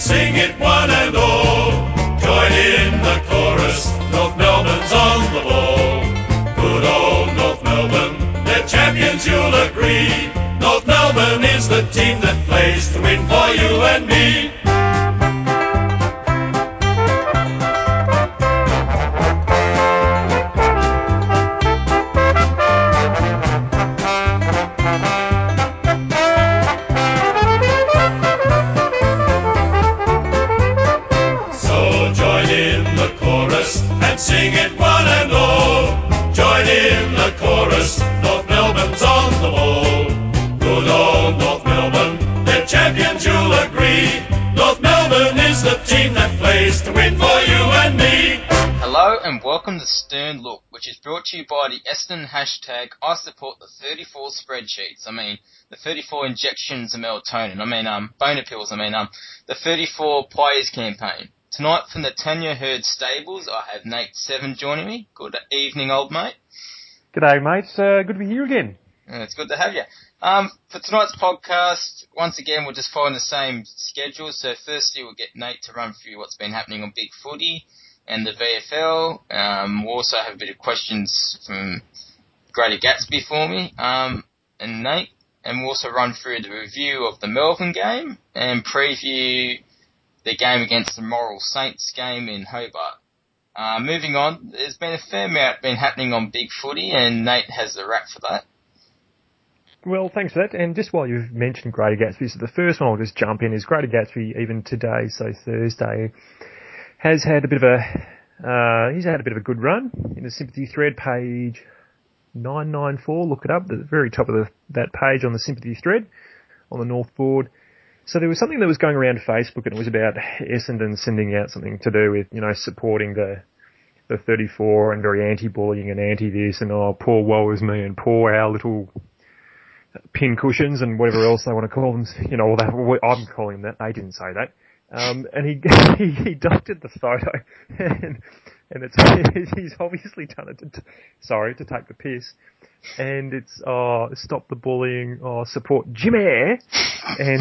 sing it one and all. Join in the chorus, North Melbourne's on the ball. Good old North Melbourne, they're champions, you'll agree. North Melbourne is the team that plays to win for you and me. Brought to you by the Essendon hashtag I support the 34 spreadsheets. I mean, the 34 injections of melatonin. I mean, um, boner pills. I mean, um, the 34 players campaign. Tonight from the Tania Hird stables, I have Nate Seven joining me. Good evening, old mate. G'day, mates. Uh, good to be here again. Uh, It's good to have you. Um, for tonight's podcast, once again, we're just following the same schedule. So firstly, we'll get Nate to run through what's been happening on Big Footy and the VFL. Um, we'll also have a bit of questions from Greater Gatsby for me, um, and Nate. And we'll also run through the review of the Melbourne game and preview the game against the Moral Saints game in Hobart. Uh, moving on, there's been a fair amount been happening on Big Footy, and Nate has the rap for that. Well, thanks for that. And just while you've mentioned Greater Gatsby, so the first one I'll just jump in is Greater Gatsby, even today, so Thursday, has had a bit of a, uh, he's had a bit of a good run in the sympathy thread page 994. Look it up, at the very top of the, that page on the sympathy thread on the North board. So there was something that was going around Facebook and it was about Essendon sending out something to do with, you know, supporting the, the 34 and very anti-bullying and anti-this and oh, poor woe is me and poor our little pin cushions and whatever else they want to call them. You know, all that, I'm calling them that. They didn't say that. Um, and he, he, he dusted the photo and, and it's, he's obviously done it to, sorry, to take the piss. And it's, oh, stop the bullying, oh, support Jimmy. And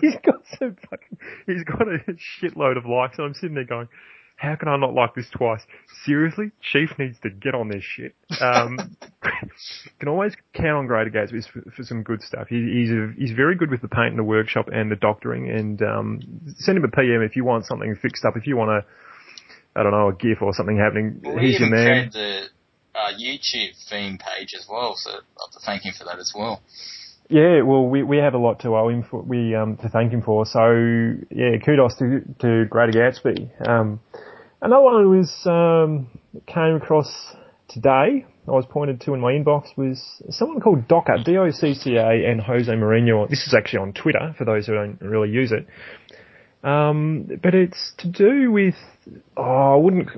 he's got some fucking, he's got a shitload of likes and I'm sitting there going, how can I not like this twice? Seriously? Chief needs to get on this shit. Um, can always count on Greater Gatsby for, for some good stuff. He, he's a, he's very good with the paint in the workshop and the doctoring. And um, send him a PM if you want something fixed up. If you want a, I don't know, a GIF or something happening. Well, he's he your even man. created the uh, YouTube theme page as well, so I'd like to thank him for that as well. Yeah, well, we we have a lot to owe him for. We um to thank him for. So yeah, kudos to to Grady Gatsby. Um, another one I was um came across today. I was pointed to in my inbox was someone called Docker, D-O-C-C-A, and Jose Mourinho. This is actually on Twitter for those who don't really use it. Um, but it's to do with, oh, I wouldn't,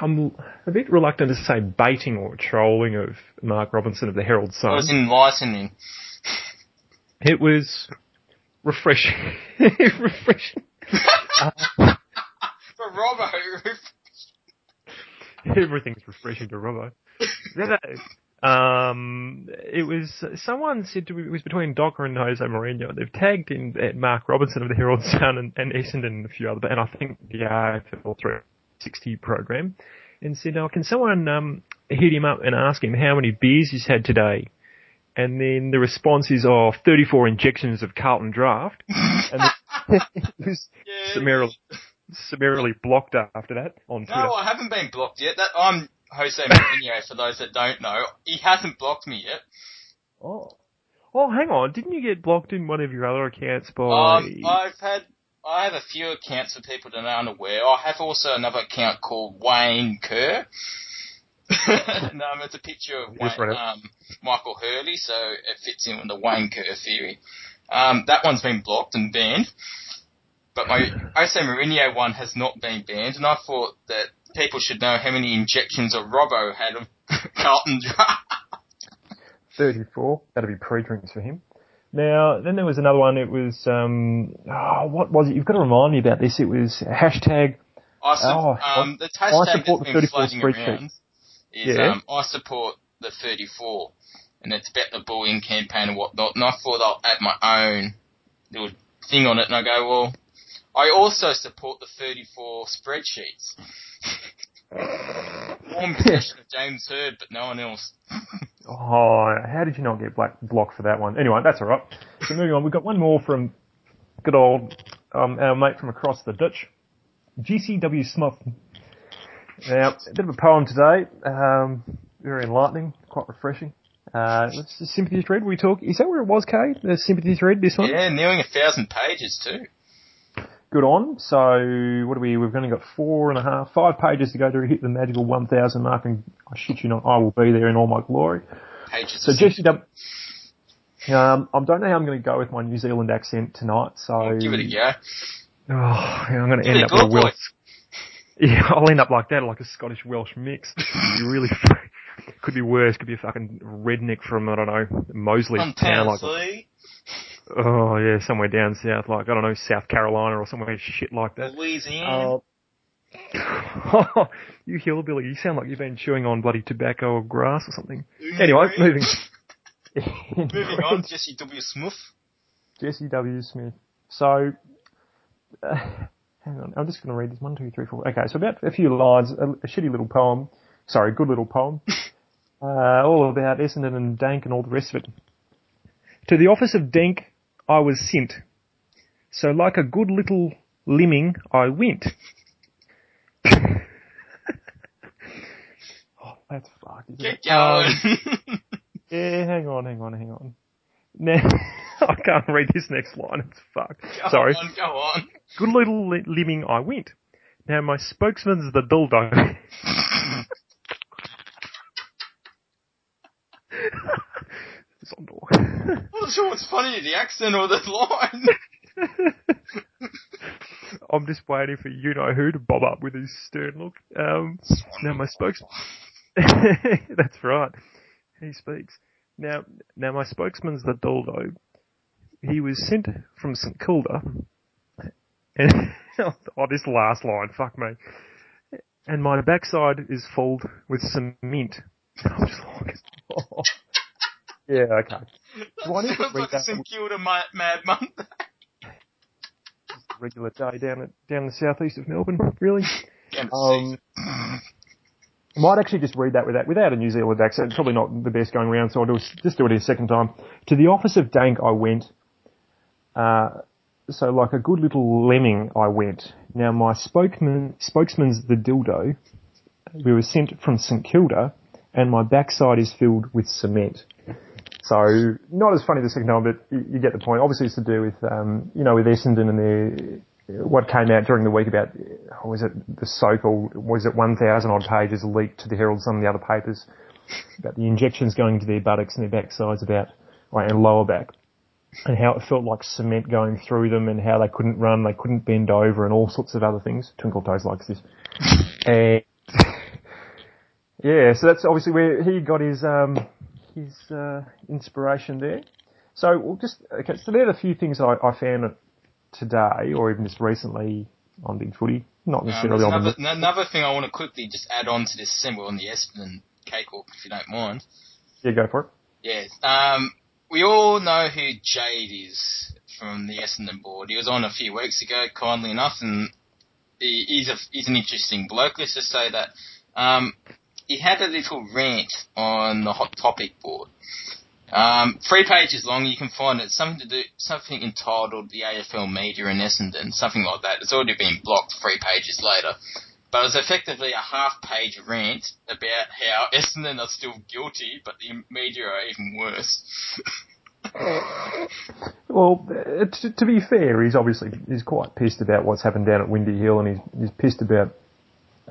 I'm a bit reluctant to say baiting or trolling of Mark Robinson of the Herald It Sun. was enlightening. It was refreshing. refreshing. For Robbo, Everything's refreshing to Robo. Um, it was someone said to, it was between Docker and Jose Mourinho. They've tagged in uh, Mark Robinson of the Herald Sun and, and Essendon and a few other, and I think the AFL 360 program, and said, "Oh, can someone um, hit him up and ask him how many beers he's had today?" And then the response is, "Oh, 34 injections of Carlton Draft," and it was yeah. summarily summarily blocked after that on Twitter. No, I haven't been blocked yet. That I'm Jose Mourinho. for those that don't know, he hasn't blocked me yet. Oh. Oh, hang on. Didn't you get blocked in one of your other accounts by... Um, I've had, I have a few accounts for people that are unaware. I have also another account called Wayne Kerr. um, it's a picture of Wayne, um, Michael Hurley, so it fits in with the Wayne Kerr theory. Um, that one's been blocked and banned. But my Jose Mourinho one has not been banned, and I thought that people should know how many injections of Robbo had of Carlton. 34. That'd be pre-drinks for him. Now, then there was another one. It was, um, oh, what was it? You've got to remind me about this. It was hashtag, I su- Oh, um, the I hashtag support that's the been 34 floating around is Yeah. um, I support the 34, and it's about the bullying campaign and whatnot. And I thought I'll add my own little thing on it, and I go, well, I also support the 34 spreadsheets. Warm possession of James Hird, but no one else. Oh, how did you not get black blocked for that one? Anyway, that's alright. So moving on, we've got one more from good old um, our mate from across the ditch, GCW Smith. Now, a bit of a poem today, um, very enlightening, quite refreshing. Uh, sympathy thread we talk. Is that where it was, Kay? The sympathy thread, this one? Yeah, nearing a thousand pages too. Good on. So, what do we, we've only got four and a half, five pages to go to hit the magical 1000 mark and I shit you not, I will be there in all my glory. Pages. So GCW, um, I don't know how I'm going to go with my New Zealand accent tonight, so. Give it a go. Oh, I'm going to Give end up with a. Welsh. Yeah, I'll end up like that, like a Scottish Welsh mix. You really could be worse. Could be a fucking redneck from I don't know Mosley town, like oh yeah, somewhere down south, like I don't know South Carolina or somewhere shit like that. Louisiana. Oh, you hillbilly, you sound like you've been chewing on bloody tobacco or grass or something. Anyway, moving. Moving on, GCW Smith. GCW Smith. So, uh, hang on, I'm just going to read this. One, two, three, four. Okay, so about a few lines, a, a shitty little poem. Sorry, good little poem. uh, all about Essendon and Dank and all the rest of it. To the office of Dank I was sent. So like a good little limming I went. oh, that's fucked. Get it? Um, going. yeah, hang on, hang on, hang on. Now, I can't read this next line. It's fucked. go Sorry. on, go on. Good little li- living I went. Now my spokesman's the dildo. on door. I'm not sure what's funny, the accent or the line. I'm just waiting for you know who to bob up with his stern look. Um, now my spokesman. That's right. He speaks. Now, now my spokesman's the Doldo. He was sent from St Kilda. And, oh, this last line, fuck me. And my backside is filled with cement. I'm just like, oh. Yeah, okay. Do I need to Sounds read like a that? St Kilda Ma- Mad Monday. regular day down at down the southeast of Melbourne, really. Um, I might actually just read that without without a New Zealand accent. It's probably not the best going around, so I'll do, just do it a second time. To the office of Dank I went. Uh, so like a good little lemming I went. Now my spokesman spokesman's the dildo. We were sent from St Kilda, and my backside is filled with cement. So not as funny as the second time, but you, you get the point. Obviously, it's to do with um, you know with Essendon and their what came out during the week about oh, was it the so-called was it 1,000 odd pages leaked to the Herald, some of the other papers about the injections going to their buttocks and their backsides about right, and lower back and how it felt like cement going through them and how they couldn't run, they couldn't bend over and all sorts of other things. Twinkle Toes likes this. and yeah, so that's obviously where he got his um, his uh, inspiration there. So we'll just okay. So there are a few things I, I found today, or even just recently on Big Footy. Not Um, necessarily there's on another, the. another thing I want to quickly just add on to this symbol on the Essendon cakewalk, if you don't mind. Yeah, go for it. Yes. Um, we all know who Jade is from the Essendon board. He was on a few weeks ago, kindly enough, and he, he's a he's an interesting bloke. Let's just say that. Um, he had a little rant on the hot topic board. Um, three pages long. You can find it. Something to do, something entitled "The AFL Media in Essendon," something like that. It's already been blocked three pages later. But it was effectively a half-page rant about how Essendon are still guilty, but the media are even worse. Well, to, to be fair, he's obviously he's quite pissed about what's happened down at Windy Hill, and he's he's pissed about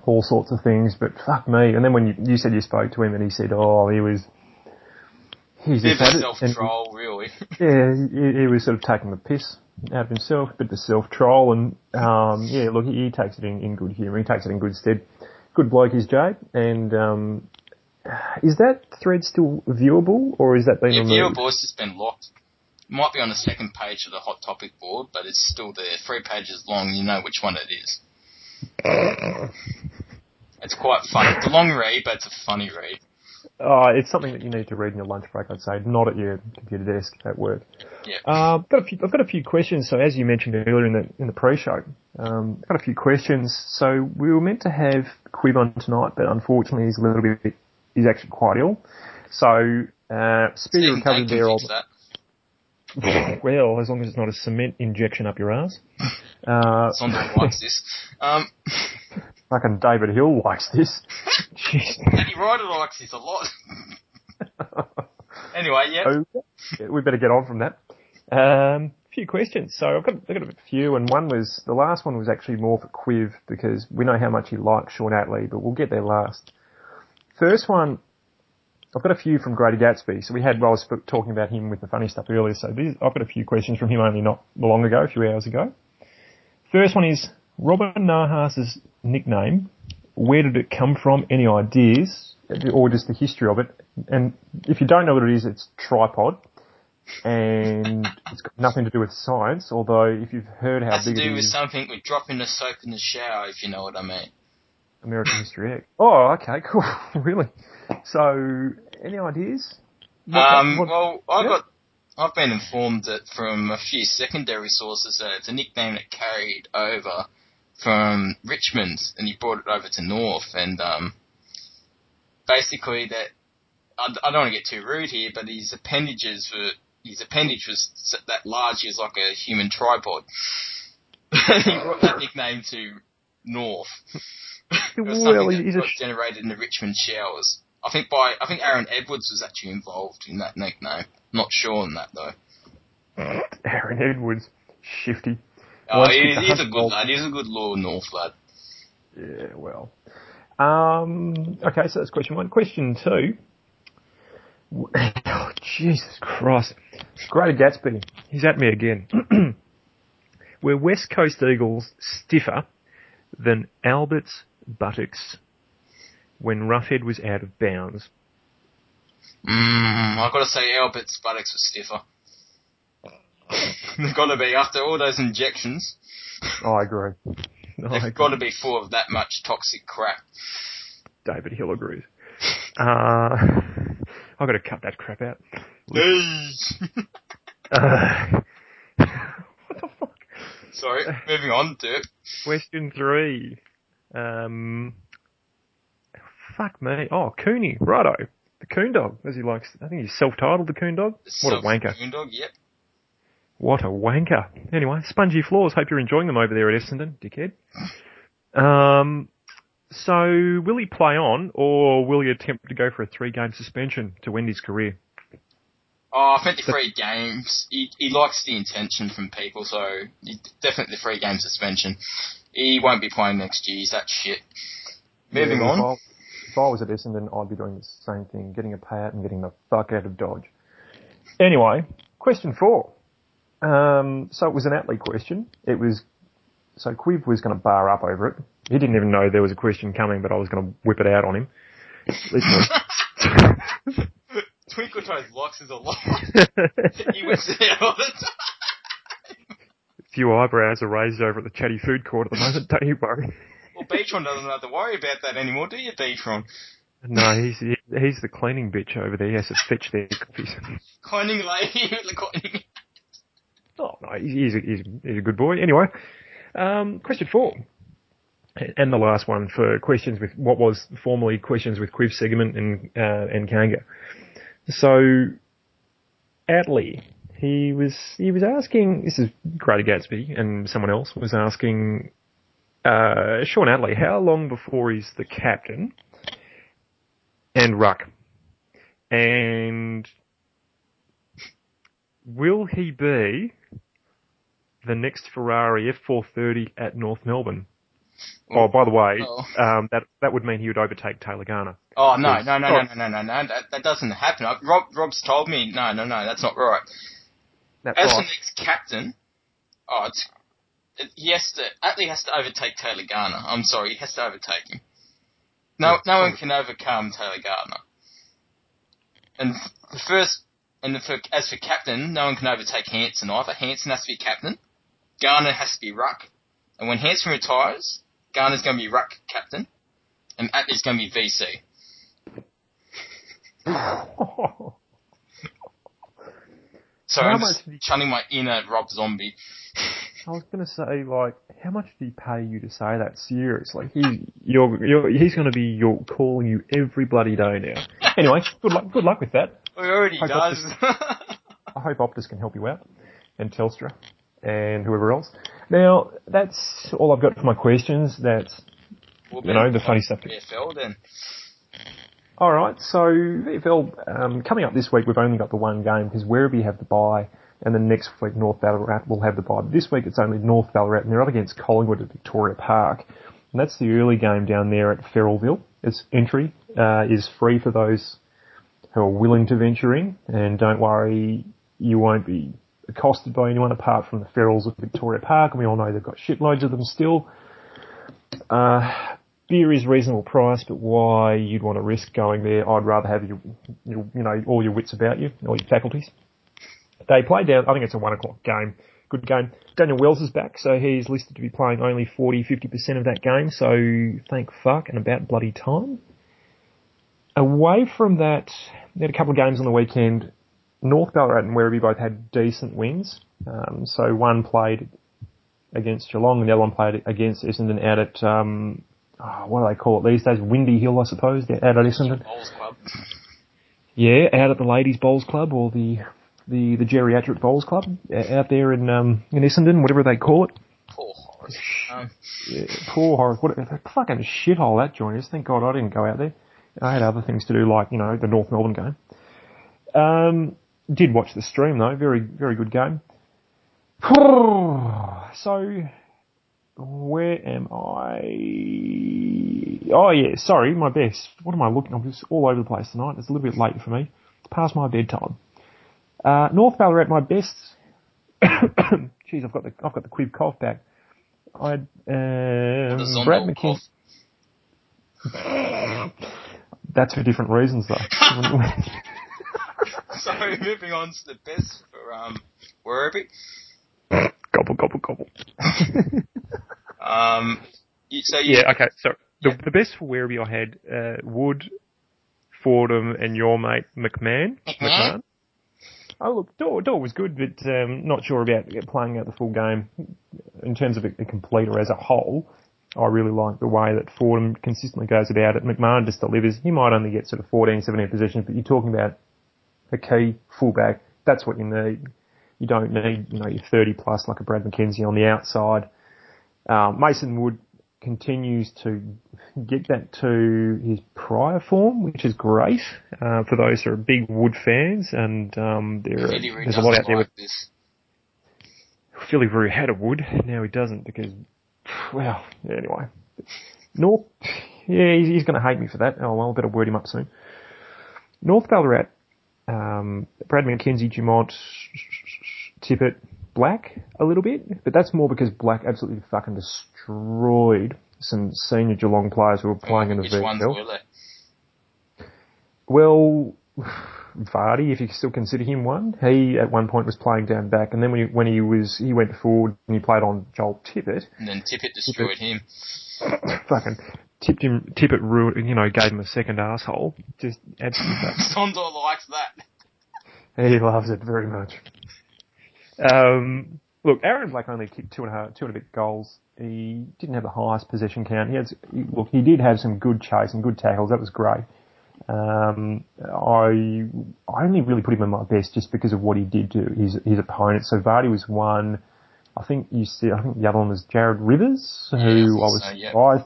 all sorts of things. But fuck me! And then when you, you said you spoke to him, and he said, "Oh, he was." He's Bit just had a it. And- self-troll, really. Yeah, he, he was sort of taking the piss out of himself, a bit of self troll, and um, yeah, look, he, he takes it in, in good humour. He takes it in good stead. Good bloke is Jade, and um, is that thread still viewable, or is that been Yeah, removed? viewer voice has been locked. It Might be on the second page of the hot topic board, but it's still there. Three pages long. You know which one it is. It's quite funny. It's a long read, but it's a funny read. Uh, it's something that you need to read in your lunch break, I'd say, not at your computer desk at work. Yeah. Uh, I've got a few, I've got a few questions. So as you mentioned earlier in the in the pre-show, um, I've got a few questions. So we were meant to have Quib on tonight, but unfortunately he's a little bit he's actually quite ill. So uh, speedy recovery there. fix that. well, as long as it's not a cement injection up your ass. Uh, Sondheim likes this. Um, fucking David Hill likes this. Jeez. Eddie Ryder likes this a lot. anyway, yeah. Okay. We better get on from that. Um, a few questions. So I've got, I've got a few, and one was the last one was actually more for Quiv because we know how much he likes Shaun Atley, but we'll get there last. First one, I've got a few from Grady Gatsby. So we had I was talking about him with the funny stuff earlier. So these, I've got a few questions from him only not long ago, a few hours ago. First one is Robin Nahas's nickname. Where did it come from? Any ideas? Or just the history of it? And if you don't know what it is, it's tripod. And it's got nothing to do with science, although if you've heard how has to big it do with is, something with dropping the soap in the shower, if you know what I mean. American History X. Oh, okay, cool. really? So, any ideas? Um, what- well, I yeah. got, I've been informed that from a few secondary sources that it's a nickname that carried over from Richmond, and he brought it over to North, and um, basically that I, I don't want to get too rude here, but his appendages were his appendage was that large, he was like a human tripod. he brought that nickname to North. it was Well, something that he's a sh- generated in the Richmond showers. I think by I think Aaron Edwards was actually involved in that nickname. Not sure on that though. Aaron Edwards, shifty. Oh, he, he's a good lad. He's a good Lord North lad. Yeah, well. Um, okay, so that's question one. Question two. Oh, Jesus Christ. Greater Gatsby. He's at me again. Were West Coast Eagles stiffer than Albert's buttocks when Roughead was out of bounds? Mm, I've got to say Albert's buttocks was stiffer. They've got to be after all those injections. I agree. They've got to be full of that much toxic crap. David Hill agrees. Uh, I've got to cut that crap out. Uh, what the fuck? Sorry, moving on, Dirk. Question three. Um, fuck me. Oh, Cooney. Righto. The Coon Dog, as he likes. I think he's self-titled the Coon Dog. What a wanker. Dog, yep. What a wanker. Anyway, spongy floors. Hope you're enjoying them over there at Essendon, dickhead. Um, so will he play on, or will he attempt to go for a three-game suspension to end his career? Oh, I think the free games. He, he likes the intention from people, so he, definitely the free game suspension. He won't be playing next year. He's that shit. Moving Yeah, on. If I, was at Essendon, I'd be doing the same thing, getting a payout and getting the fuck out of Dodge. Anyway, question four. Um, so it was an Atley question. It was, so Quiv was going to bar up over it. He didn't even know there was a question coming, but I was going to whip it out on him. Literally. Twinkle Toes likes is a lot. he whips it out all the time. few eyebrows are raised over at the chatty food court at the moment, don't you worry. Well, Beatron doesn't have to worry about that anymore, do you, Beatron? No, he's he's the cleaning bitch over there. He has to fetch their coffees. Cleaning lady the cleaning. Oh no, he's he's a, he's, he's a good boy. Anyway, um, question four, and the last one for questions with what was formerly questions with Quiv Segment and uh, and Kanga. So, Atley, he was he was asking. This is Grady Gatsby and someone else was asking uh, Shaun Atley how long before he's the captain and ruck, and will he be the next Ferrari F430 at North Melbourne? Oh, by the way, Oh. um, that that would mean he would overtake Taylor Garner. Oh no, no, no, Oh. no, no, no, no, no. That, that doesn't happen. I- Rob, Rob's told me. No, no, no. That's not right. That's As the next captain, oh, it's, it, he has to. Atley has to overtake Taylor Garner. I'm sorry, he has to overtake him. No, no one can overcome Taylor Garner. And the first, and the, for, as for captain, no one can overtake Hanson either. Hanson has to be captain. Garner has to be ruck. And when Hanson retires, Garner's going to be ruck captain, and Atley's going to be VC. Sorry, I'm just did channeling my inner Rob Zombie. I was going to say, like, how much did he pay you to say that? Seriously, he, you're, you're, he's going to be your calling you every bloody day now. Anyway, good luck, good luck with that. He already Hope does. I hope Optus can help you out, and Telstra, and whoever else. Now, that's all I've got for my questions. That's We'll You know, the funny stuff. Then. All right, so VFL um, coming up this week, we've only got the one game because Werribee have the bye, and then next week North Ballarat will have the bye. But this week it's only North Ballarat, and they're up against Collingwood at Victoria Park, and that's the early game down there at Ferrellville. Its entry uh, is free for those who are willing to venture in, and don't worry, you won't be accosted by anyone apart from the Ferrells at Victoria Park, and we all know they've got shitloads of them still. Uh, beer is reasonable price, but why you'd want to risk going there? I'd rather have your, your, you know, all your wits about you, all your faculties. They play down, I think it's a one o'clock game. Good game. Daniel Wells is back, so he's listed to be playing only 40, 50% of that game, so thank fuck and about bloody time. Away from that, they had a couple of games on the weekend. North Ballarat and Werribee both had decent wins. Um, so one played against Geelong and the other one played against Essendon out at, um, oh, what do they call it these days? Windy Hill, I suppose, out at Essendon. Bowls Club. Yeah, out at the Ladies Bowls Club or the the, the Geriatric Bowls Club uh, out there in um, in Essendon, whatever they call it. Poor Horace. Um, Yeah, poor Horace, what a fucking shithole that joint is. Thank God I didn't go out there. I had other things to do, like you know the North Melbourne game. Um, did watch the stream though, very very good game. so, where am I? Oh yeah, sorry, my best. What am I looking? I'm just all over the place tonight. It's a little bit late for me. It's past my bedtime. Uh, North Ballarat, my best. Jeez, I've got the I've got the quib cough back. I um, Brad That's for different reasons though. So moving on to the best for um Werribee. Gobble gobble gobble. Um, so you, Yeah, okay. So the, Yeah. the best for Werribee I had uh, Wood, Fordham, and your mate McMahon. McMahon? Oh look, Daw, Daw was good, but um, not sure about playing out the full game in terms of a, a completer as a whole. I really like the way that Fordham consistently goes about it. McMahon just delivers. He might only get sort of 14, 17 possessions, but you're talking about a key fullback. That's what you need. You don't need, you know, your 30 plus like a Brad McKenzie on the outside. Um, Mason Wood continues to get that to his prior form, which is great uh, for those who are big Wood fans. And um, there, there's a lot out there with this. Philly Brew had a Wood. Now he doesn't because, well, anyway. North, yeah, he's, he's going to hate me for that. Oh well, I better word him up soon. North Ballarat, um, Brad McKenzie, Dumont, Tippett, Black a little bit, but that's more because Black absolutely fucking destroyed some senior Geelong players who were playing in the Which VFL. Well, Vardy, if you still consider him one, he at one point was playing down back, and then when he, when he was he went forward and he played on Joel Tippett, And then Tippett destroyed him. fucking tipped him, Tippett ruined, you know, gave him a second asshole. Just absolutely, Sondor likes that. he loves it very much. Um, look, Aaron Black only kicked two and a half, two and a bit goals. He didn't have the highest possession count. He had, look, he did have some good chase and good tackles. That was great. Um, I I only really put him in my best just because of what he did to his his opponent. So Vardy was one. I think you see. I think the other one was Jared Rivers, who Yeah, I I, was so, yeah. surprised.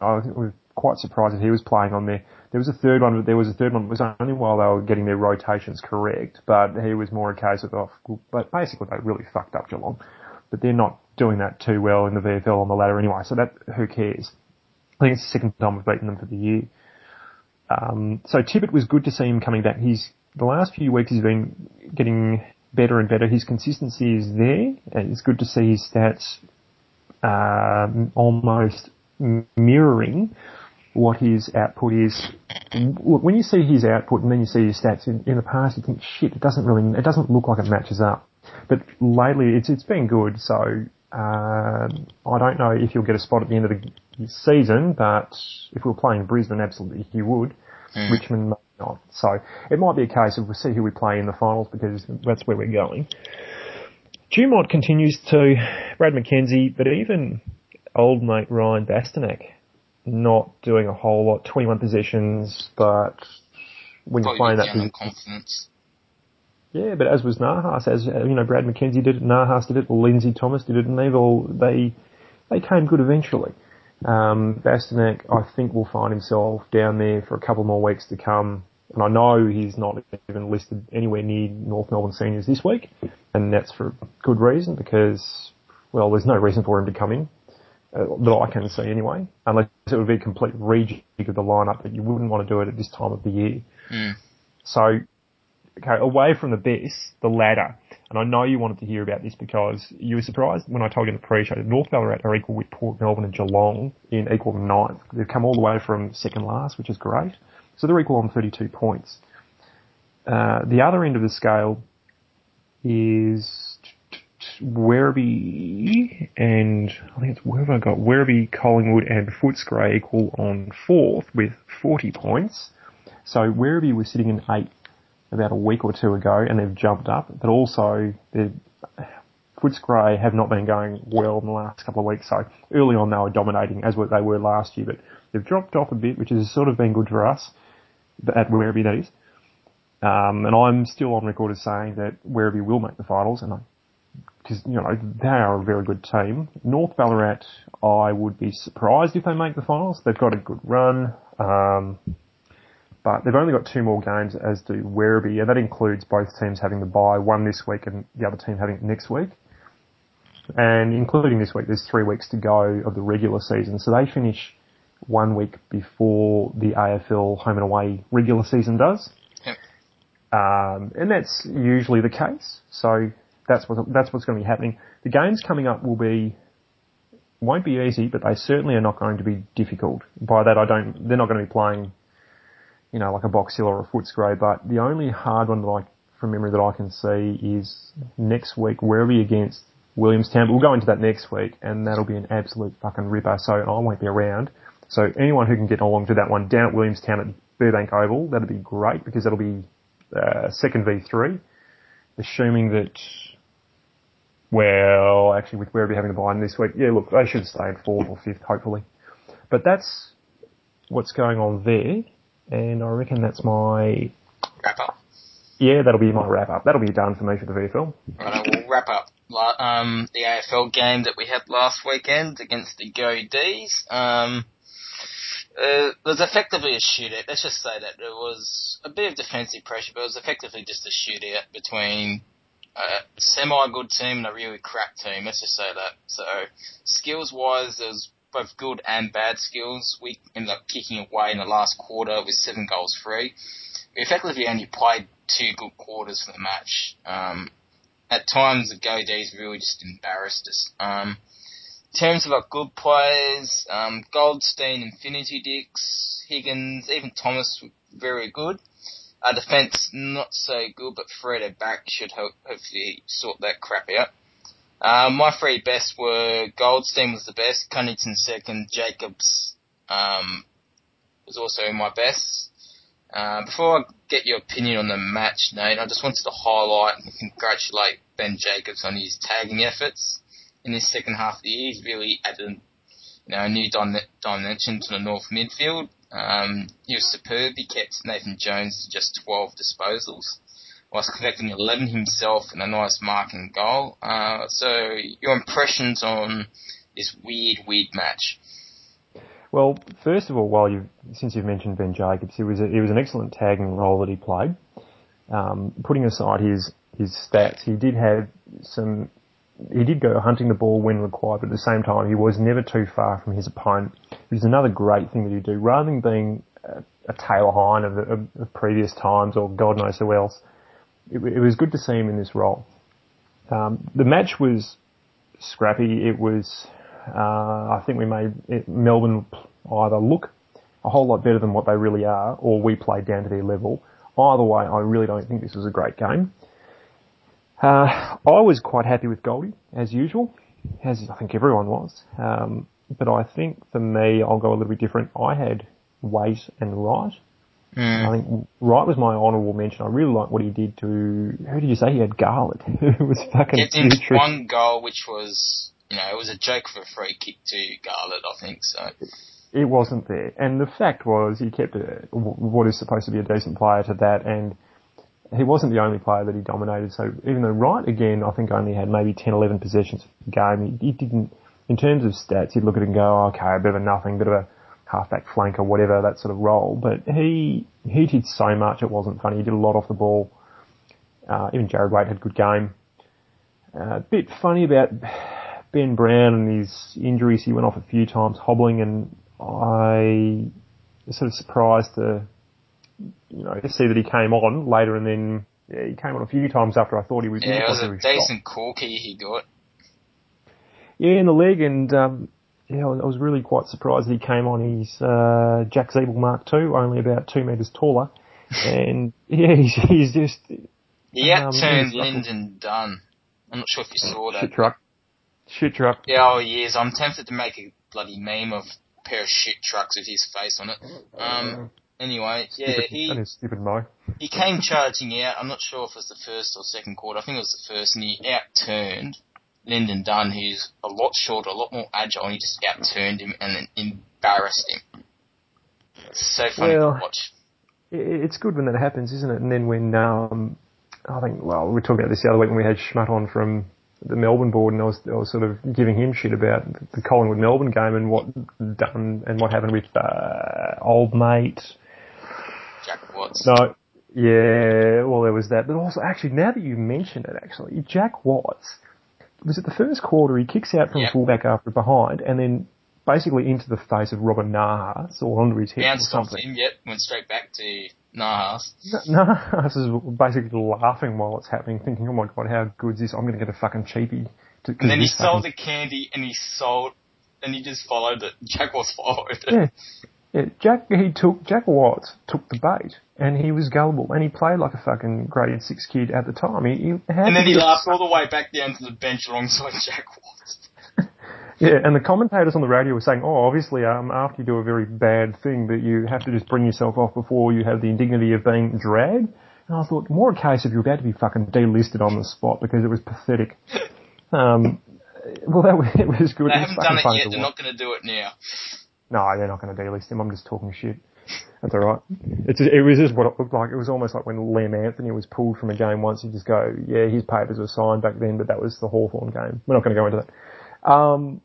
I think was quite surprised that he was playing on there. There was a third one, but there was a third one. It was only while they were getting their rotations correct, but he was more a case of, oh, but basically they really fucked up Geelong. But they're not doing that too well in the VFL on the ladder anyway, so that, who cares? I think it's the second time we've beaten them for the year. Um, so Tippett was good to see him coming back. He's, the last few weeks he's been getting better and better. His consistency is there, and it's good to see his stats, um, almost mirroring what his output is. Look, when you see his output and then you see his stats in, in the past, you think, shit, it doesn't really, it doesn't look like it matches up. But lately, it's it's been good. So um, I don't know if he'll get a spot at the end of the season, but if we were playing Brisbane, absolutely he would. Mm. Richmond not. So it might be a case of we'll see who we play in the finals because that's where we're going. Dumont continues to Brad McKenzie, but even old mate Ryan Bastinac not doing a whole lot. 21 possessions, but when you're playing that position, confidence. Yeah, but as was Nahas, as you know, Brad McKenzie did it, Nahas did it, Lindsay Thomas did it, and they've all they they came good eventually. Um, Bastinac, I think, will find himself down there for a couple more weeks to come. And I know he's not even listed anywhere near North Melbourne seniors this week, and that's for good reason because, well, there's no reason for him to come in uh, that I can see anyway, unless it would be a complete rejig of the lineup that you wouldn't want to do it at this time of the year. Mm. So, okay, away from the best, the ladder. And I know you wanted to hear about this because you were surprised when I told you in the pre-show that North Ballarat are equal with Port Melbourne and Geelong in equal ninth. They've come all the way from second last, which is great. So they're equal on 32 points. Uh, the other end of the scale is Werribee and I think it's where have I got Werribee, Collingwood and Footscray equal on fourth with 40 points. So Werribee was sitting in eighth about a week or two ago and they've jumped up, but also Footscray have not been going well in the last couple of weeks. So early on they were dominating as what they were last year, but they've dropped off a bit, which has sort of been good for us at Werribee that is. Um, and I'm still on record as saying that Werribee will make the finals, and because you know they are a very good team. North Ballarat, I would be surprised if they make the finals. They've got a good run, um, but they've only got two more games, as do Werribee, and that includes both teams having the bye, one this week and the other team having it next week. And including this week, there's three weeks to go of the regular season, so they finish one week before the AFL home and away regular season does. Yep. Um, and that's usually the case. So that's what that's what's going to be happening. The games coming up will be won't be easy, but they certainly are not going to be difficult. By that I don't. They're not going to be playing, you know, like a Box Hill or a Footscray. But the only hard one I, from memory, that I can see is next week, Werribee against Williamstown. But we'll go into that next week, and that'll be an absolute fucking ripper. So I won't be around. So anyone who can get along to that one down at Williamstown at Burbank Oval, that'd be great because that'll be uh, second v3, assuming that. Well, actually, with Werribee having the buy this week, yeah, look, they should stay in fourth or fifth, hopefully. But that's what's going on there, and I reckon that's my wrap up. Yeah, that'll be my wrap up. That'll be done for me for the VFL. Right, we'll wrap up um, the AFL game that we had last weekend against the Go D's. Um, uh, it was effectively a shootout. Let's just say that it was a bit of defensive pressure, but it was effectively just a shootout between a semi-good team and a really crap team. Let's just say that. So skills-wise, there's both good and bad skills. We ended up kicking away in the last quarter with seven goals free. We effectively only played two good quarters for the match. Um, at times, the Go D's really just embarrassed us. Um, terms of our good players, um, Goldstein, Infinity Dix, Higgins, even Thomas were very good. Our defence not so good, but Fred at back should ho- hopefully sort that crap out. Uh, my three best were Goldstein was the best, Cunnington second, Jacobs um, was also my best. Uh, before I get your opinion on the match, Nate, I just wanted to highlight and congratulate Ben Jacobs on his tagging efforts in this second half of the year. He's really added you know, a new dimension to the North midfield. Um, he was superb. He kept Nathan Jones to just 12 disposals, whilst collecting 11 himself and a nice marking goal. Uh, so, your impressions on this weird, weird match? Well, first of all, while you since you've mentioned Ben Jacobs, he was a, he was an excellent tagging role that he played. Um, putting aside his his stats, he did have some he did go hunting the ball when required, but at the same time, he was never too far from his opponent. Which is another great thing that he do. Rather than being a, a Taylor Hine of, of, of, previous times or God knows who else, it, it was good to see him in this role. Um, the match was scrappy. It was, uh, I think we made it, Melbourne either look a whole lot better than what they really are, or we played down to their level. Either way, I really don't think this was a great game. Uh, I was quite happy with Goldie, as usual, as I think everyone was. Um, but I think for me, I'll go a little bit different. I had Waite and Wright. Mm. I think Wright was my honourable mention. I really like what he did to, who did you say he had Garlett? Who was fucking in putrid. one goal, which was, you know, it was a joke for a free kick to Garlett, I think. So It wasn't there. And the fact was he kept a, what is supposed to be a decent player to that and he wasn't the only player that he dominated. So even though Wright again, I think only had maybe 10, 11 possessions a game, he, he didn't, in terms of stats, you'd look at it and go, oh, okay, a bit of a nothing, bit of a halfback flank or whatever, that sort of role. But he, he did so much it wasn't funny. He did a lot off the ball. Uh, even Jarrad Waite had a good game. A uh, bit funny about Ben Brown and his injuries. He went off a few times hobbling and I was sort of surprised to, you know, to see that he came on later and then yeah, he came on a few times after I thought he was. yeah, it was a decent corky he got. Yeah, in the leg, and um, yeah, I was- I was really quite surprised that he came on. He's uh, Jack Ziebell Mark II, only about two metres taller, and yeah, he's, he's just He Um, outturned Lyndon Dunn. I'm not sure if you saw that. shit truck, shit truck. Yeah, oh yes, I'm tempted to make a bloody meme of a pair of shit trucks with his face on it. Um, anyway, yeah, Stupid, he stupid Mo. he came charging out. I'm not sure if it was the first or second quarter. I think it was the first, and he outturned Lyndon Dunn, who's a lot shorter, a lot more agile, and he just outturned him and then embarrassed him. It's so funny Well, to watch. It's good when that happens, isn't it? And then when um, I think, well, we were talking about this the other week when we had Schmutt on from the Melbourne board, and I was I was sort of giving him shit about the Collingwood Melbourne game and what done and what happened with uh, old mate. Watts. No, yeah, well there was that, but also actually now that you mention it, actually Jack Watts was it the first quarter he kicks out from Yep. fullback after behind and then basically into the face of Robin Nahas or onto his head or Bounced off something. him, yet went straight back to Nahas. Nahas is basically laughing while it's happening, thinking, "Oh my god, how good is this? I'm going to get a fucking cheapie." To, And then he sold fucking- the candy, and he sold, and he just followed it. Jack Watts followed it. Yeah. Yeah, Jack, he took, Jack Watts took the bait, and he was gullible, and he played like a fucking grade six kid at the time. He, he And then he laughed all the way back down to the bench alongside Jack Watts. Yeah, and the commentators on the radio were saying, oh, obviously, um, after you do a very bad thing, that you have to just bring yourself off before you have the indignity of being dragged. And I thought, more a case of you're about to be fucking delisted on the spot because it was pathetic. Um, well, that was, it was good. They haven't done it yet. They're watch. not going to do it now. No, they're not going to delist him. I'm just talking shit. That's all right. It's it was just what it looked like. It was almost like when Liam Anthony was pulled from a game once. You just go, yeah, his papers were signed back then, but that was the Hawthorn game. We're not going to go into that. Um,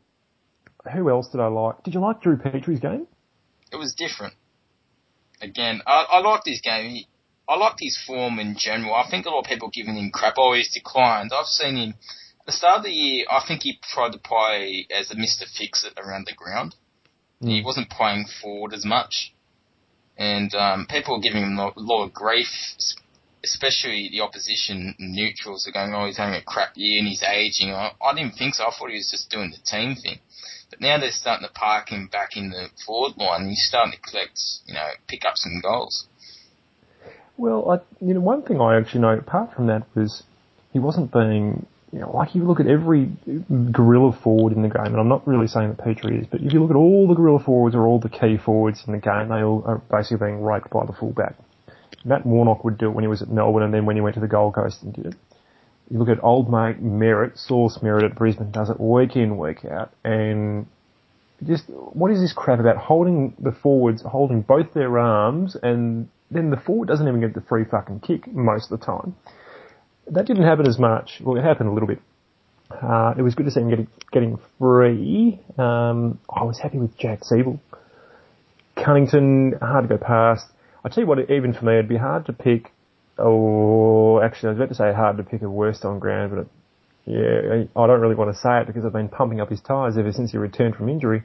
who else did I like? Did you like Drew Petrie's game? It was different. Again, I, I liked his game. He, I liked his form in general. I think a lot of people giving him crap. Oh, he's declined. I've seen him at the start of the year. I think he tried to play as a Mister Fix It around the ground. He Mm. wasn't playing forward as much, and um, people were giving him a lot, lot of grief, especially the opposition neutrals are going, "Oh, he's having a crap year and he's aging." I, I didn't think so. I thought he was just doing the team thing. But now they're starting to park him back in the forward line. And he's starting to collect, you know, pick up some goals. Well, I, you know, one thing I actually know, apart from that, was he wasn't being, you know, like you look at every gorilla forward in the game, and I'm not really saying that Petrie is, but if you look at all the gorilla forwards or all the key forwards in the game, they all are basically being raped by the fullback. Matt Warnock would do it when he was at Melbourne, and then when he went to the Gold Coast and did it. You look at old mate Merrett, Source Merrett at Brisbane, does it week in, week out, and just what is this crap about holding the forwards, holding both their arms, and then the forward doesn't even get the free fucking kick most of the time. That didn't happen as much. Well, it happened a little bit. Uh, it was good to see him getting getting free. Um, I was happy with Jack Ziebell. Cunnington, hard to go past. I tell you what, even for me, it'd be hard to pick. Oh, actually, I was about to say hard to pick a worst on ground, but it, yeah, I don't really want to say it because I've been pumping up his tyres ever since he returned from injury.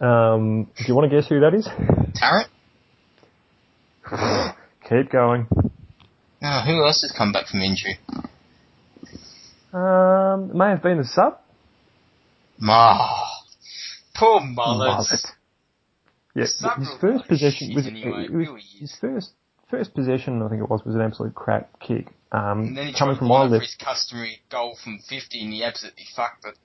Um, do you want to guess who that is? Tarrant? Keep going. Oh, who else has come back from injury? Um, may have been the sub. Ma. Poor. Mullet. Yeah, his first possession shit was, anyway, was his first first possession. I think it was was an absolute crap kick. Um, And then he coming from my left. his customary goal from 50 and he absolutely fucked it.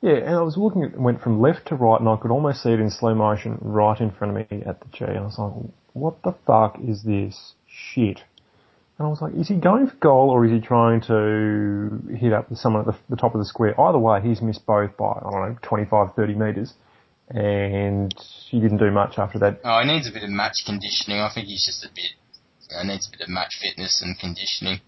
Yeah, and I was looking at went from left to right, and I could almost see it in slow motion right in front of me at the G. And I was like, what the fuck is this shit? And I was like, is he going for goal or is he trying to hit up someone at the, the top of the square? Either way, he's missed both by, I don't know, 25, 30 metres. And he didn't do much after that. Oh, he needs a bit of match conditioning. I think he's just a bit, uh, needs a bit of match fitness and conditioning.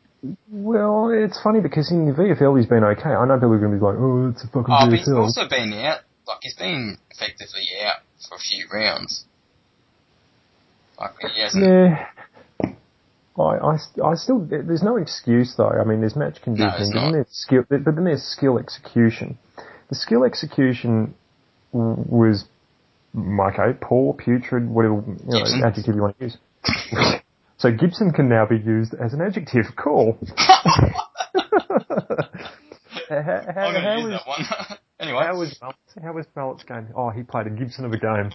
Well, it's funny because in the VFL he's been okay. I know people are going to be like, oh, it's a fucking Oh, VFL. but he's also been out, like he's been effectively out for a few rounds. Like he hasn't. Yeah. I, I, I still, there's no excuse though. I mean, there's match conditioning, it's but then there's skill, but then there's skill execution. The skill execution was, okay, poor, putrid, whatever, you know, adjective you want to use. so Gibson can now be used as an adjective. Cool. how, how, I'm gonna use was, that one. anyway, how was how was Mullett's game? Oh, he played a Gibson of a game.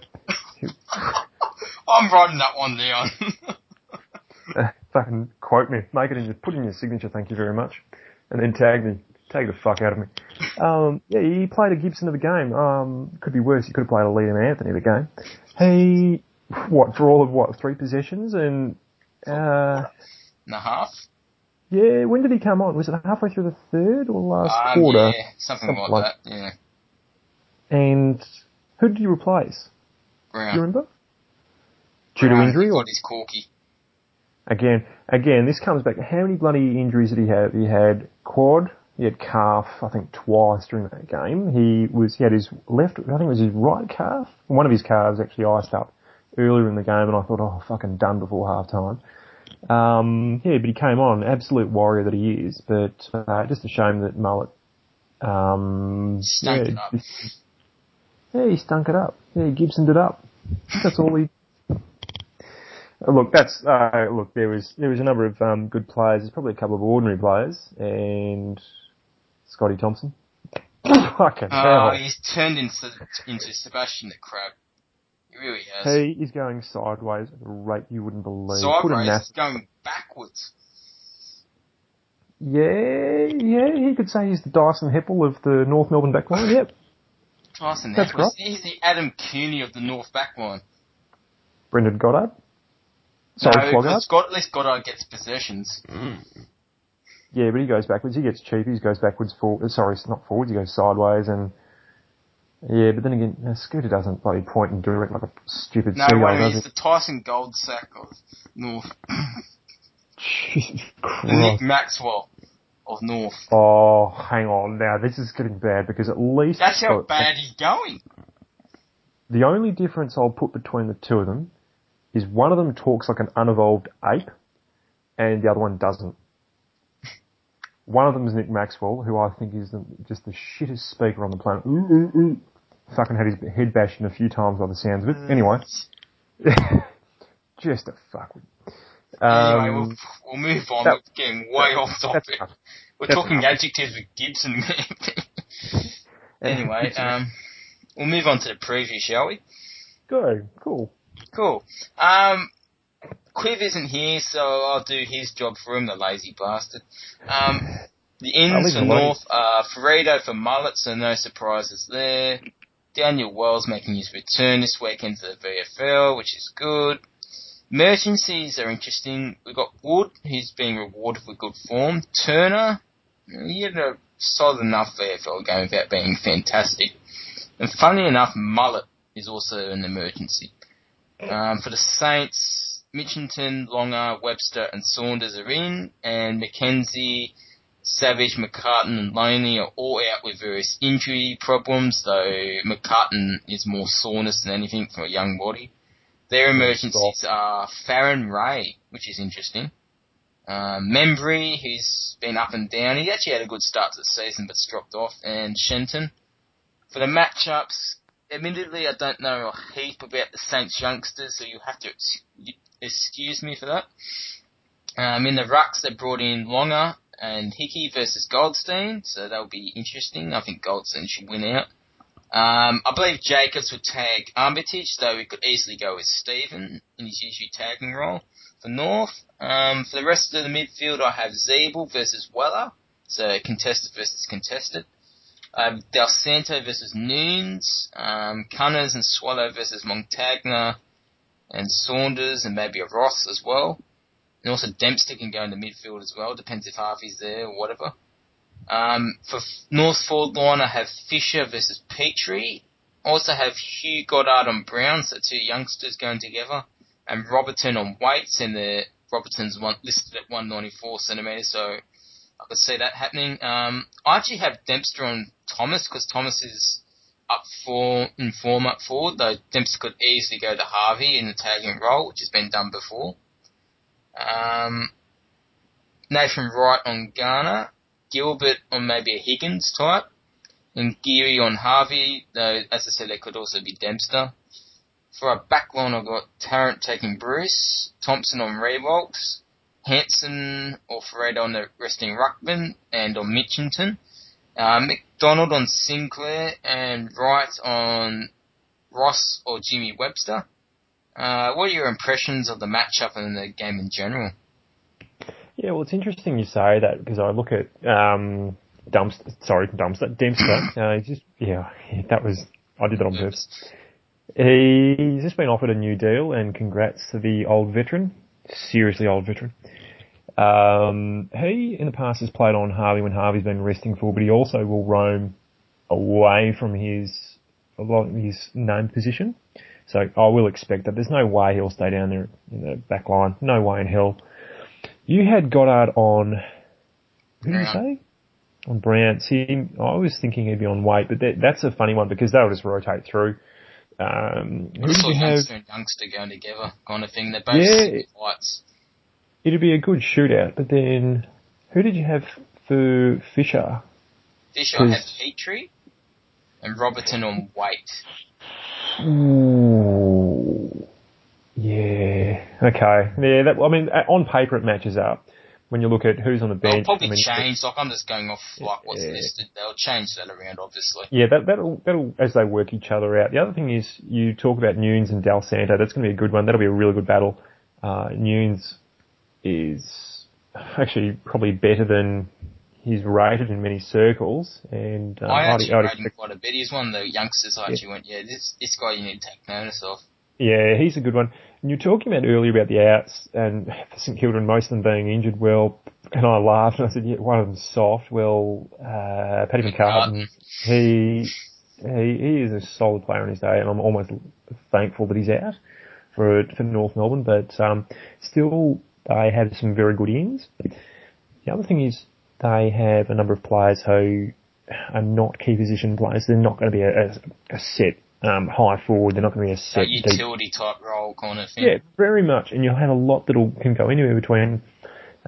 I'm writing that one down. Fucking quote me. Make it in your, put in your signature, thank you very much. And then tag me. Tag the fuck out of me. Um, yeah, he played a Gibson of a game. Um, could be worse. He could have played a Liam Anthony of a game. He, what, for all of what, three possessions? And, uh, and a half. yeah, when did he come on? Was it halfway through the third or last Um, quarter? yeah, something, Something like, like- that. Yeah, And who did he replace? Do you remember? Due to Brown, injury or his corky. Again, again, this comes back. How many bloody injuries did he have? He had quad, he had calf, I think twice during that game. He was, he had his left, I think it was his right calf. One of his calves actually iced up earlier in the game and I thought, oh, fucking done before half time. Um, yeah, but he came on, absolute warrior that he is, but, uh, just a shame that Mullett, um, Stunk yeah, it up. yeah, he stunk it up. Yeah, he Gibsoned it up. That's all he. Look, that's uh, look. There was there was a number of um, good players. There's probably a couple of ordinary players, and Scotty Thompson. Fucking Oh, hell! he's turned into into Sebastian the Crab. He really has. He is going sideways at a rate you wouldn't believe. Sideways, nas- going backwards. yeah, yeah. He could say he's the Dyson Heppel of the North Melbourne backline. Yep. That's Heppel. He's the Adam Cooney of the North backline. Brendan Goddard. Sorry, no, Flogard. because God, at least Goddard gets possessions. Yeah, but he goes backwards. He gets cheap. He goes backwards. For uh, sorry, it's not forwards. He goes sideways, and yeah. But then again, uh, Scooter doesn't bloody point and direct like a stupid No, seagull, wait a minute, does he's the Tyson Goldsack of North. Jesus the Nick Maxwell of North. Oh, hang on. Now this is getting bad because at least That's how bad he's going. The only difference I'll put between the two of them is one of them talks like an unevolved ape, and the other one doesn't. One of them is Nick Maxwell, who I think is the, just the shittest speaker on the planet. Ooh, ooh, ooh. Fucking had his head bashed in a few times by the sounds of it. Anyway, just a fucking. Um, anyway, we'll, we'll move on. that- We're getting way off topic. We're that's talking enough. adjectives with Gibson. anyway, um, we'll move on to the preview, shall we? Go, cool. Cool. Um, Quiv isn't here, so I'll do his job for him, the lazy bastard. Um, the leave for. North are Ferredo for Mullett, so no surprises there. Daniel Wells making his return this weekend to the VFL, which is good. Emergencies are interesting. We've got Wood, who's being rewarded with good form. Turner, he had a solid enough VFL game without being fantastic. And funny enough, Mullett is also an emergency. Um, for the Saints, Mitchington, Longer, Webster, and Saunders are in, and Mackenzie, Savage, McCartan, and Lonie are all out with various injury problems, though McCartan is more soreness than anything from a young body. Their emergencies are Farren Ray, which is interesting. Um, Membrey, who's been up and down. He actually had a good start to the season, but's dropped off. And Shenton. For the matchups, admittedly, I don't know a heap about the Saints youngsters, so you have to ex- excuse me for that. Um, in the rucks, they brought in Longer and Hickey versus Goldstein, so that'll be interesting. I think Goldstein should win out. Um, I believe Jacobs would tag Armitage, though we could easily go with Steven in his usual tagging role. For North, um, for the rest of the midfield, I have Ziebell versus Weller, so contested versus contested. Um, Dal Santo versus Newnes, um, Cunners and Swallow versus Montagna, and Saunders and maybe a Ross as well. And also Dempster can go in the midfield as well, depends if Harvey's there or whatever. Um, for North forward I have Fisher versus Petrie. Also have Hugh Goddard on Brown, so two youngsters going together. And Robertson on weights, and the Robertson's one, listed at 194 centimetres, so I could see that happening. Um, I actually have Dempster on Thomas, because Thomas is up for in form up forward, though Dempster could easily go to Harvey in the tagging role, which has been done before. Um, Nathan Wright on Garner, Gilbert on maybe a Higgins type, and Geary on Harvey, though as I said, there could also be Dempster. For a back line, I've got Tarrant taking Bruce, Thompson on Riewoldt, Hansen or Ferreira on the resting Ruckman, and on Mitchington. Uh, McDonald on Sinclair, and Wright on Ross or Jimmy Webster. Uh, what are your impressions of the matchup and the game in general? Yeah, well, it's interesting you say that because I look at um, Dumpster, sorry, Dumpster, Dempster. uh, just yeah, that was I did that on purpose. He's just been offered a new deal, and congrats to the old veteran, seriously old veteran. Um, he in the past has played on Harvey when Harvey's been resting for, but he also will roam away from his a lot of his named position. So I will expect that. There's no way he'll stay down there in the back line. No way in hell. You had Goddard on, who did you say? On Brown. See, I was thinking he'd be on Waite, but that, that's a funny one because they'll just rotate through. Um, who did you have? Youngster going together kind of thing. They're both yeah, fights. It'd be a good shootout, but then who did you have for Fisher? Fisher had Petrie and Robertson on Waite. Ooh. Yeah. Okay. Yeah. That, I mean, on paper it matches up. When you look at who's on the bench, they'll probably I mean, change. Like I'm just going off like what's yeah. listed. They'll change that around, obviously. Yeah, that, that'll that'll as they work each other out. The other thing is you talk about Newnes and Dal Santo. That's going to be a good one. That'll be a really good battle. Uh, Newnes is actually probably better than he's rated in many circles. And uh, I actually I'd, I'd him quite a bit. He's one of the youngsters I actually yeah. went, yeah, this this guy you need to take notice of. Yeah, he's a good one. And you were talking about earlier about the outs and for St Kilda and most of them being injured. Well, and I laughed and I said, yeah, one of them's soft. Well, uh, Paddy McCartan, he, he, he is a solid player in his day and I'm almost thankful that he's out for, for North Melbourne, but, um, still, they have some very good ends. The other thing is they have a number of players who are not key position players. They're not going to be a, a, a set um, high forward. They're not going to be a set a utility deep. type role kind of thing. Yeah, very much. And you'll have a lot that can go anywhere between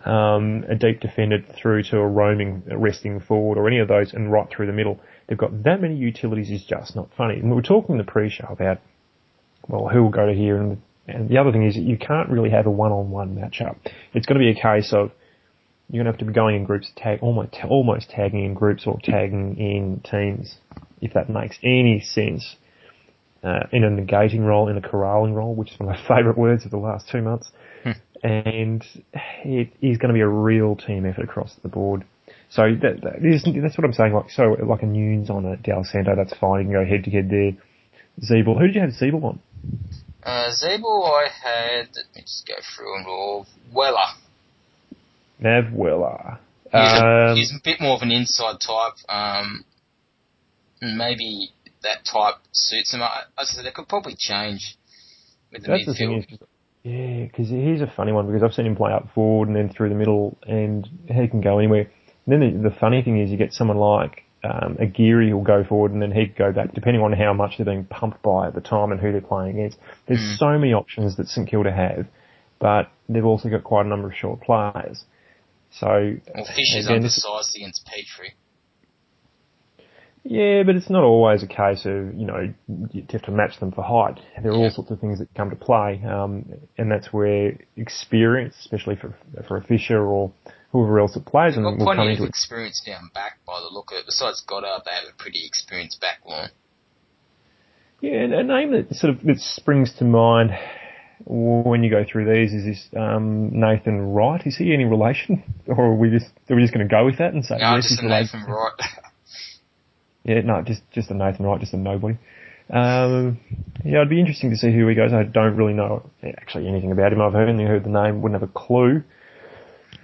um, a deep defender through to a roaming, a resting forward, or any of those, and right through the middle. They've got that many utilities is just not funny. And we were talking in the pre-show about well, who will go to here, and, and the other thing is you can't really have a one-on-one matchup. It's going to be a case of you're going to have to be going in groups, tag, almost, almost tagging in groups or tagging in teams, if that makes any sense. Uh, in a negating role, in a corralling role, which is one of my favourite words of the last two months. Hmm. And it is going to be a real team effort across the board. So that, that is, that's what I'm saying. Like so, like a Newnes on a Dal Santo, that's fine. You can go head to head there. Ziebell, who did you have Ziebell on? Uh, Ziebell, I had. Let me just go through and all. Weller. Mav Weller. He's, um, a, he's, a, bit more of an inside type. Um, maybe that type suits him. I, I said they could probably change with the That's midfield. The yeah, because he's a funny one because I've seen him play up forward and then through the middle, and he can go anywhere. And then the, the funny thing is, you get someone like um, a Geary who'll go forward and then he'd go back, depending on how much they're being pumped by at the time and who they're playing against. There's mm. so many options that St Kilda have, but they've also got quite a number of short players. So, well, undersized against Petrie. Yeah, but it's not always a case of, you know, you have to match them for height. There are all sorts of things that come to play, um, and that's where experience, especially for, for a Fisher or whoever else that plays them, will come into experience down back by the look of it. Besides Goddard, they have a pretty experienced back line. Yeah, and a name that sort of that springs to mind when you go through these is this um, Nathan Wright. Is he any relation, or are we just are we just going to go with that and say no, yes, just a Nathan Wright? yeah, no, just just a Nathan Wright, just a nobody. Um, yeah, it'd be interesting to see who he goes. I don't really know actually anything about him. I've only heard the name, wouldn't have a clue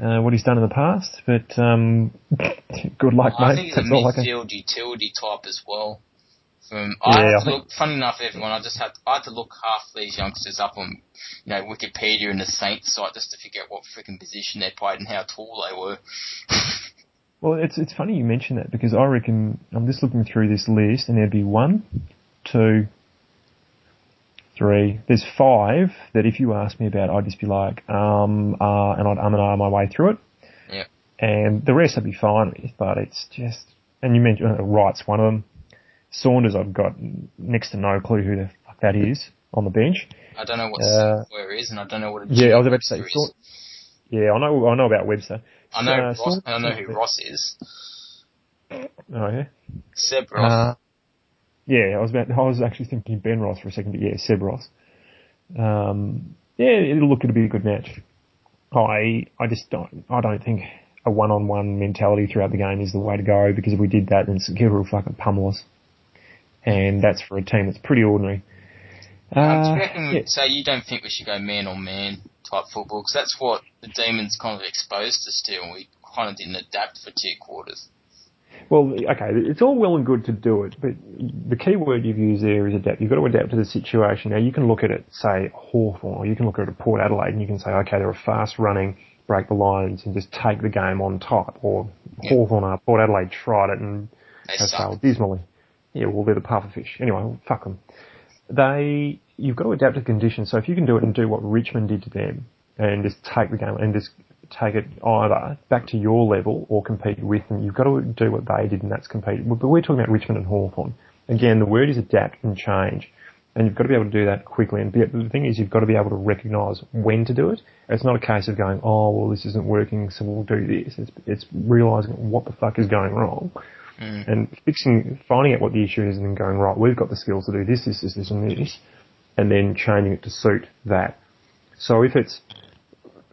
uh, what he's done in the past. But um, good luck, I mate. think he's a That's I can- midfield utility type as well. From Yeah, I had I think- look. Funny enough, everyone, I just had I had to look half these youngsters up on, you know, Wikipedia and the Saints site just to figure out what freaking position they played and how tall they were. Well, it's it's funny you mention that because I reckon I'm just looking through this list and there'd be one, two, three. There's five that if you ask me about, I'd just be like, um, uh, and I'd um and ah my way through it. Yeah. And the rest I'd be fine with, but it's just. And you mentioned uh, Wright's one of them. Saunders, I've got next to no clue who the fuck that is on the bench. I don't know what Uh, is, and I don't know what Yeah, I was about to say. Saun- yeah, I know. I know about Webster. I know Uh, Ross, I know who Ross is. Oh yeah. Seb Ross. Yeah, I was about. I was actually thinking Ben Ross for a second, but yeah, Seb Ross. Um, yeah, it'll look. It'll be a good match. I I just don't. I don't think a one-on-one mentality throughout the game is the way to go because if we did that, then St Kilda will fucking pummel us, and that's for a team that's pretty ordinary. Um, Uh, yeah. so you don't think we should go man on man type football? Because that's what the Demons kind of exposed us to, and we kind of didn't adapt for two quarters. Well, okay, it's all well and good to do it, but the key word you've used there is adapt. You've got to adapt to the situation. Now, you can look at it, say, Hawthorn, or you can look at it Port Adelaide, and you can say, okay, they're a fast running, break the lines, and just take the game on top. Or Yeah. Hawthorn, uh, Port Adelaide tried it and They failed dismally. Yeah, well, they're the pufferfish. Anyway, fuck them. They, you've got to adapt to conditions. So if you can do it and do what Richmond did to them, and just take the game and just take it either back to your level or compete with them, you've got to do what they did, and that's compete. But we're talking about Richmond and Hawthorn. Again, the word is adapt and change. And you've got to be able to do that quickly. And the thing is, you've got to be able to recognise when to do it. It's not a case of going, oh, well, this isn't working, so we'll do this. It's, it's realising what the fuck is going wrong Mm. and fixing, finding out what the issue is and then going, right, we've got the skills to do this, this, this, this and this, and then changing it to suit that. So if it's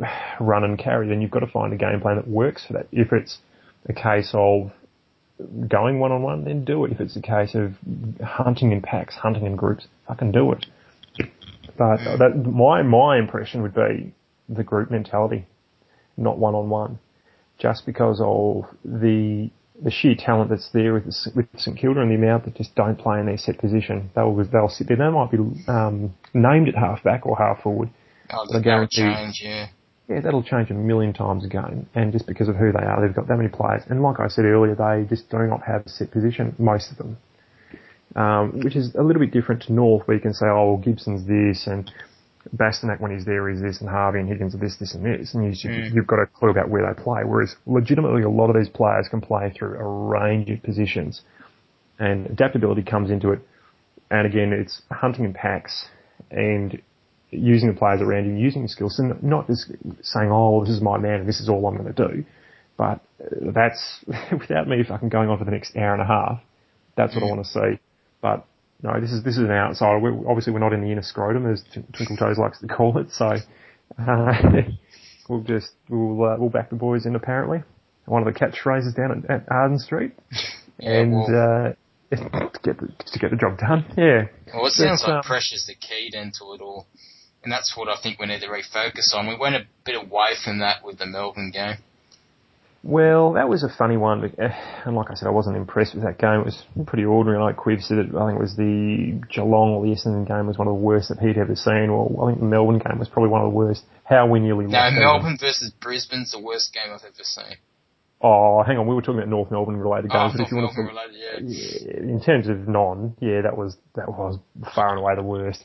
run and carry, then you've got to find a game plan that works for that. If it's a case of going one on one, then do it. If it's a case of hunting in packs, hunting in groups, fucking do it. But that, my my impression would be the group mentality, not one on one, just because of the the sheer talent that's there with the, with St Kilda and the amount that just don't play in their set position. They'll they'll sit there. They might be um, named at half back or half forward. Oh, The the that'll guarantee- change, yeah. Yeah, that'll change a million times a game. And just because of who they are, they've got that many players. And like I said earlier, they just do not have a set position, most of them. Um, which is a little bit different to North, where you can say, oh, well, Gibson's this, and Bastinac when he's there is this, and Harvey and Higgins are this, this, and this. And you, Mm. you've got a clue about where they play. Whereas legitimately, a lot of these players can play through a range of positions. And adaptability comes into it. And again, it's hunting in packs and using the players around you, using the skills, and not just saying, "Oh, this is my man, and this is all I'm going to do." But uh, that's without me fucking going on for the next hour and a half. That's what I want to see. But no, this is this is an outsider. We're, obviously, we're not in the inner scrotum, as Tw- Twinkle Toes likes to call it. So uh, we'll just we'll uh, we'll back the boys in. Apparently, one of the catchphrases down at, at Arden Street, Yeah, and well, uh, to get the, to get the job done. Yeah. well, it sounds but, like um, pressure's the key then to it all. And that's what I think we need to refocus on. We went a bit away from that with the Melbourne game. Well, that was a funny one, and like I said, I wasn't impressed with that game. It was pretty ordinary. Like Quiv said, it, I think it was the Geelong or the Essendon game was one of the worst that he'd ever seen. Well, I think the Melbourne game was probably one of the worst. How we nearly No, lost. that Melbourne versus Brisbane's the worst game I've ever seen. Oh, hang on, we were talking about North Melbourne related Oh, games, but if you want to Melbourne related, yeah. yeah, in terms of non, yeah, that was that was far and away the worst.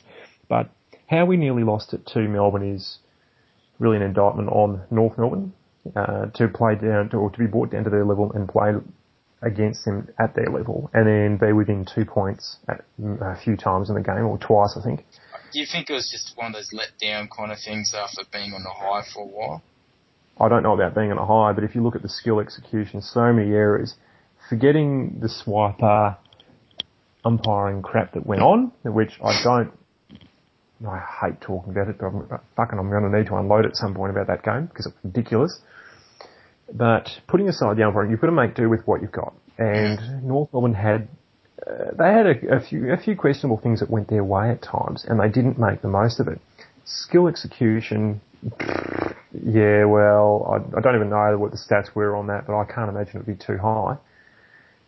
But how we nearly lost it to Melbourne is really an indictment on North Melbourne uh, to play down to, or to be brought down to their level and play against them at their level, and then be within two points at, mm, a few times in the game, or twice, I think. Do you think it was just one of those let down kind of things after being on the high for a while? I don't know about being on a high, but if you look at the skill execution, so many errors. Forgetting the swiper umpiring crap that went on, which I don't, I hate talking about it, but I'm, fucking I'm going to need to unload at some point about that game because it's ridiculous. But putting aside the umpiring, you've got to make do with what you've got. And North Melbourne had uh, they had a, a, few a few questionable things that went their way at times, and they didn't make the most of it. Skill execution, yeah, well, I, I don't even know what the stats were on that, but I can't imagine it would be too high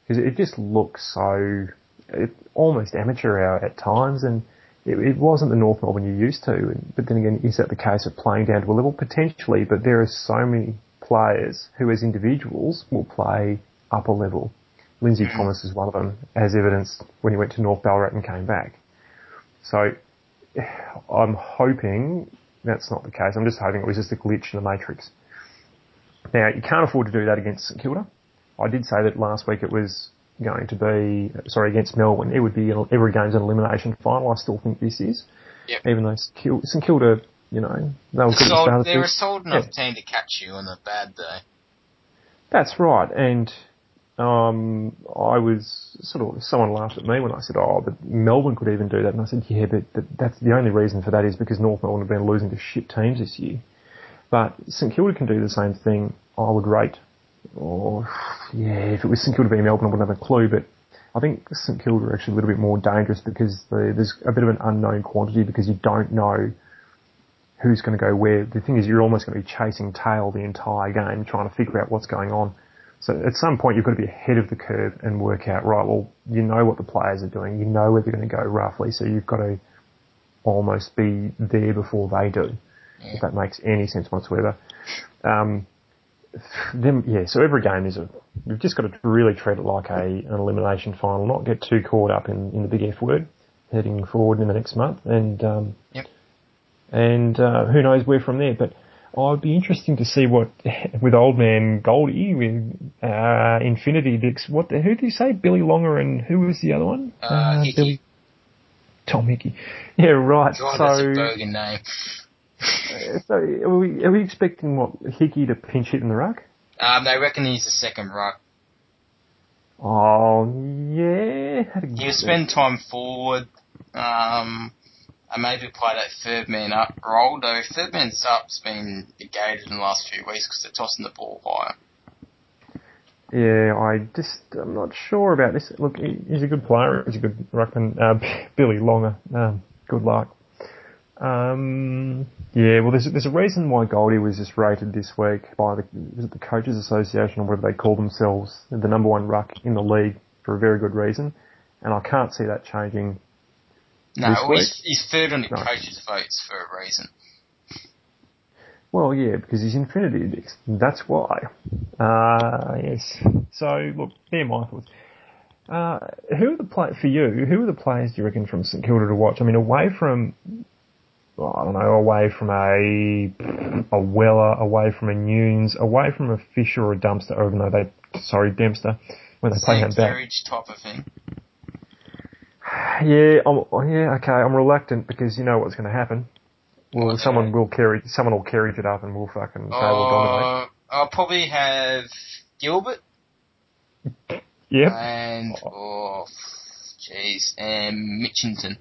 because it just looks so it, almost amateur hour at times, and it, it, wasn't the North Melbourne you're used to. But then again, is that the case of playing down to a level potentially? But there are so many players who, as individuals, will play upper level. Lindsay mm. Thomas is one of them, as evidenced when he went to North Ballarat and came back. So I'm hoping that's not the case. I'm just hoping it was just a glitch in the matrix. Now, you can't afford to do that against St Kilda. I did say that last week it was going to be, sorry, against Melbourne. It would be every game's an elimination final. I still think this is. Yep. Even though St Kilda, you know, they were good sold, at They were sold enough yeah. team to catch you on a bad day. That's right. And um, I was sort of someone laughed at me when I said, "Oh, but Melbourne could even do that," and I said, "Yeah, but, but that's the only reason for that is because North Melbourne have been losing to shit teams this year." But St Kilda can do the same thing. I would rate, or yeah, if it was St Kilda v Melbourne, I wouldn't have a clue. But I think St Kilda are actually a little bit more dangerous because the, there's a bit of an unknown quantity because you don't know who's going to go where. The thing is, you're almost going to be chasing tail the entire game, trying to figure out what's going on. So at some point you've got to be ahead of the curve and work out, right, well, you know what the players are doing, you know where they're going to go roughly, so you've got to almost be there before they do, yeah. if that makes any sense whatsoever. Um, then, yeah, so every game is a, you've just got to really treat it like a, an elimination final, not get too caught up in, in the big F word heading forward in the next month, and, um, yep. and, uh, who knows where from there, but Oh, it'd be interesting to see what with old man Goldie with uh, Infinity Dix. What the, who do you say? Billy Longer and who was the other one? Uh, uh Billy Tom Hickey. Yeah, right. God, so, that's a Bergen name. Uh, so are we, are we expecting what Hickey to pinch hit in the ruck? Um, they reckon he's the second ruck. Oh yeah. He'll spend time forward. Um, and maybe play that third man up role, though third man's up's been negated in the last few weeks because they're tossing the ball higher. Yeah, I just, I'm not sure about this. Look, he's a good player, he's a good ruckman. Uh, Billy Longer, um, good luck. Um, yeah, well, there's, there's a reason why Goldie was just rated this week by the, was it the Coaches Association or whatever they call themselves, the number one ruck in the league for a very good reason. And I can't see that changing no, he's, he's, third on the no. coaches' votes for a reason. Well, yeah, because he's Infinity That's why. Uh, yes. So, look, my thoughts. Uh, who are the play for you? Who are the players do you reckon from St Kilda to watch? I mean, away from, well, I don't know, away from a a Weller, away from a Newnes, away from a Fisher or a Dumpster, even though they, sorry, Dempster, when they play him back. type of thing. Yeah, I'm, yeah, okay. I'm reluctant because you know what's going to happen. Well, someone will carry, someone will carry it up, and we'll fucking uh, we'll dominate. I'll probably have Gilbert. Yep. And oh, jeez, and Mitchington.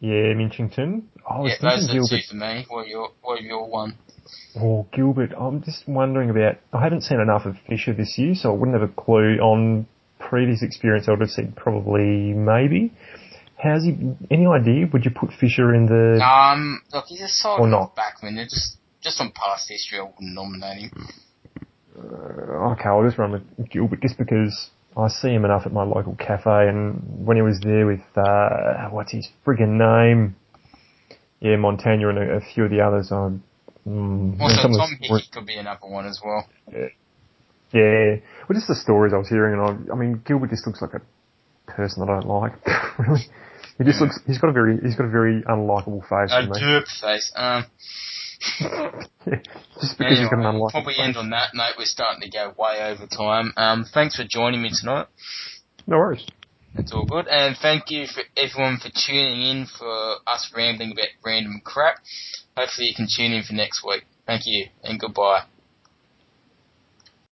Yeah, Mitchington. I was yeah, those are Gilbert. two for me. What are your What are your one? Oh, Gilbert. I'm just wondering about. I haven't seen enough of Fisher this year, so I wouldn't have a clue on previous experience, I would have said probably maybe. How's he? Any idea? Would you put Fisher in the? Um, look, he's a solid or not? backman. Just just on past history, I wouldn't nominate him. Uh, okay, I'll just run with Gilbert just because I see him enough at my local cafe, and when he was there with uh, what's his friggin' name? Yeah, Montagna and a, a few of the others. Um, mm, also, Tom Hickey could be another one as well. Yeah. Yeah, well, just the stories I was hearing, and I, I mean, Gilbert just looks like a person that I don't like. really, he just looks. He's got a very. He's got a very unlikable face. A derp face. Um. just because anyway, he's got an unlikable probably end on that note. We're starting to go way over time. Um, thanks for joining me tonight. No worries. It's all good, and thank you for everyone for tuning in for us rambling about random crap. Hopefully you can tune in for next week. Thank you, and goodbye.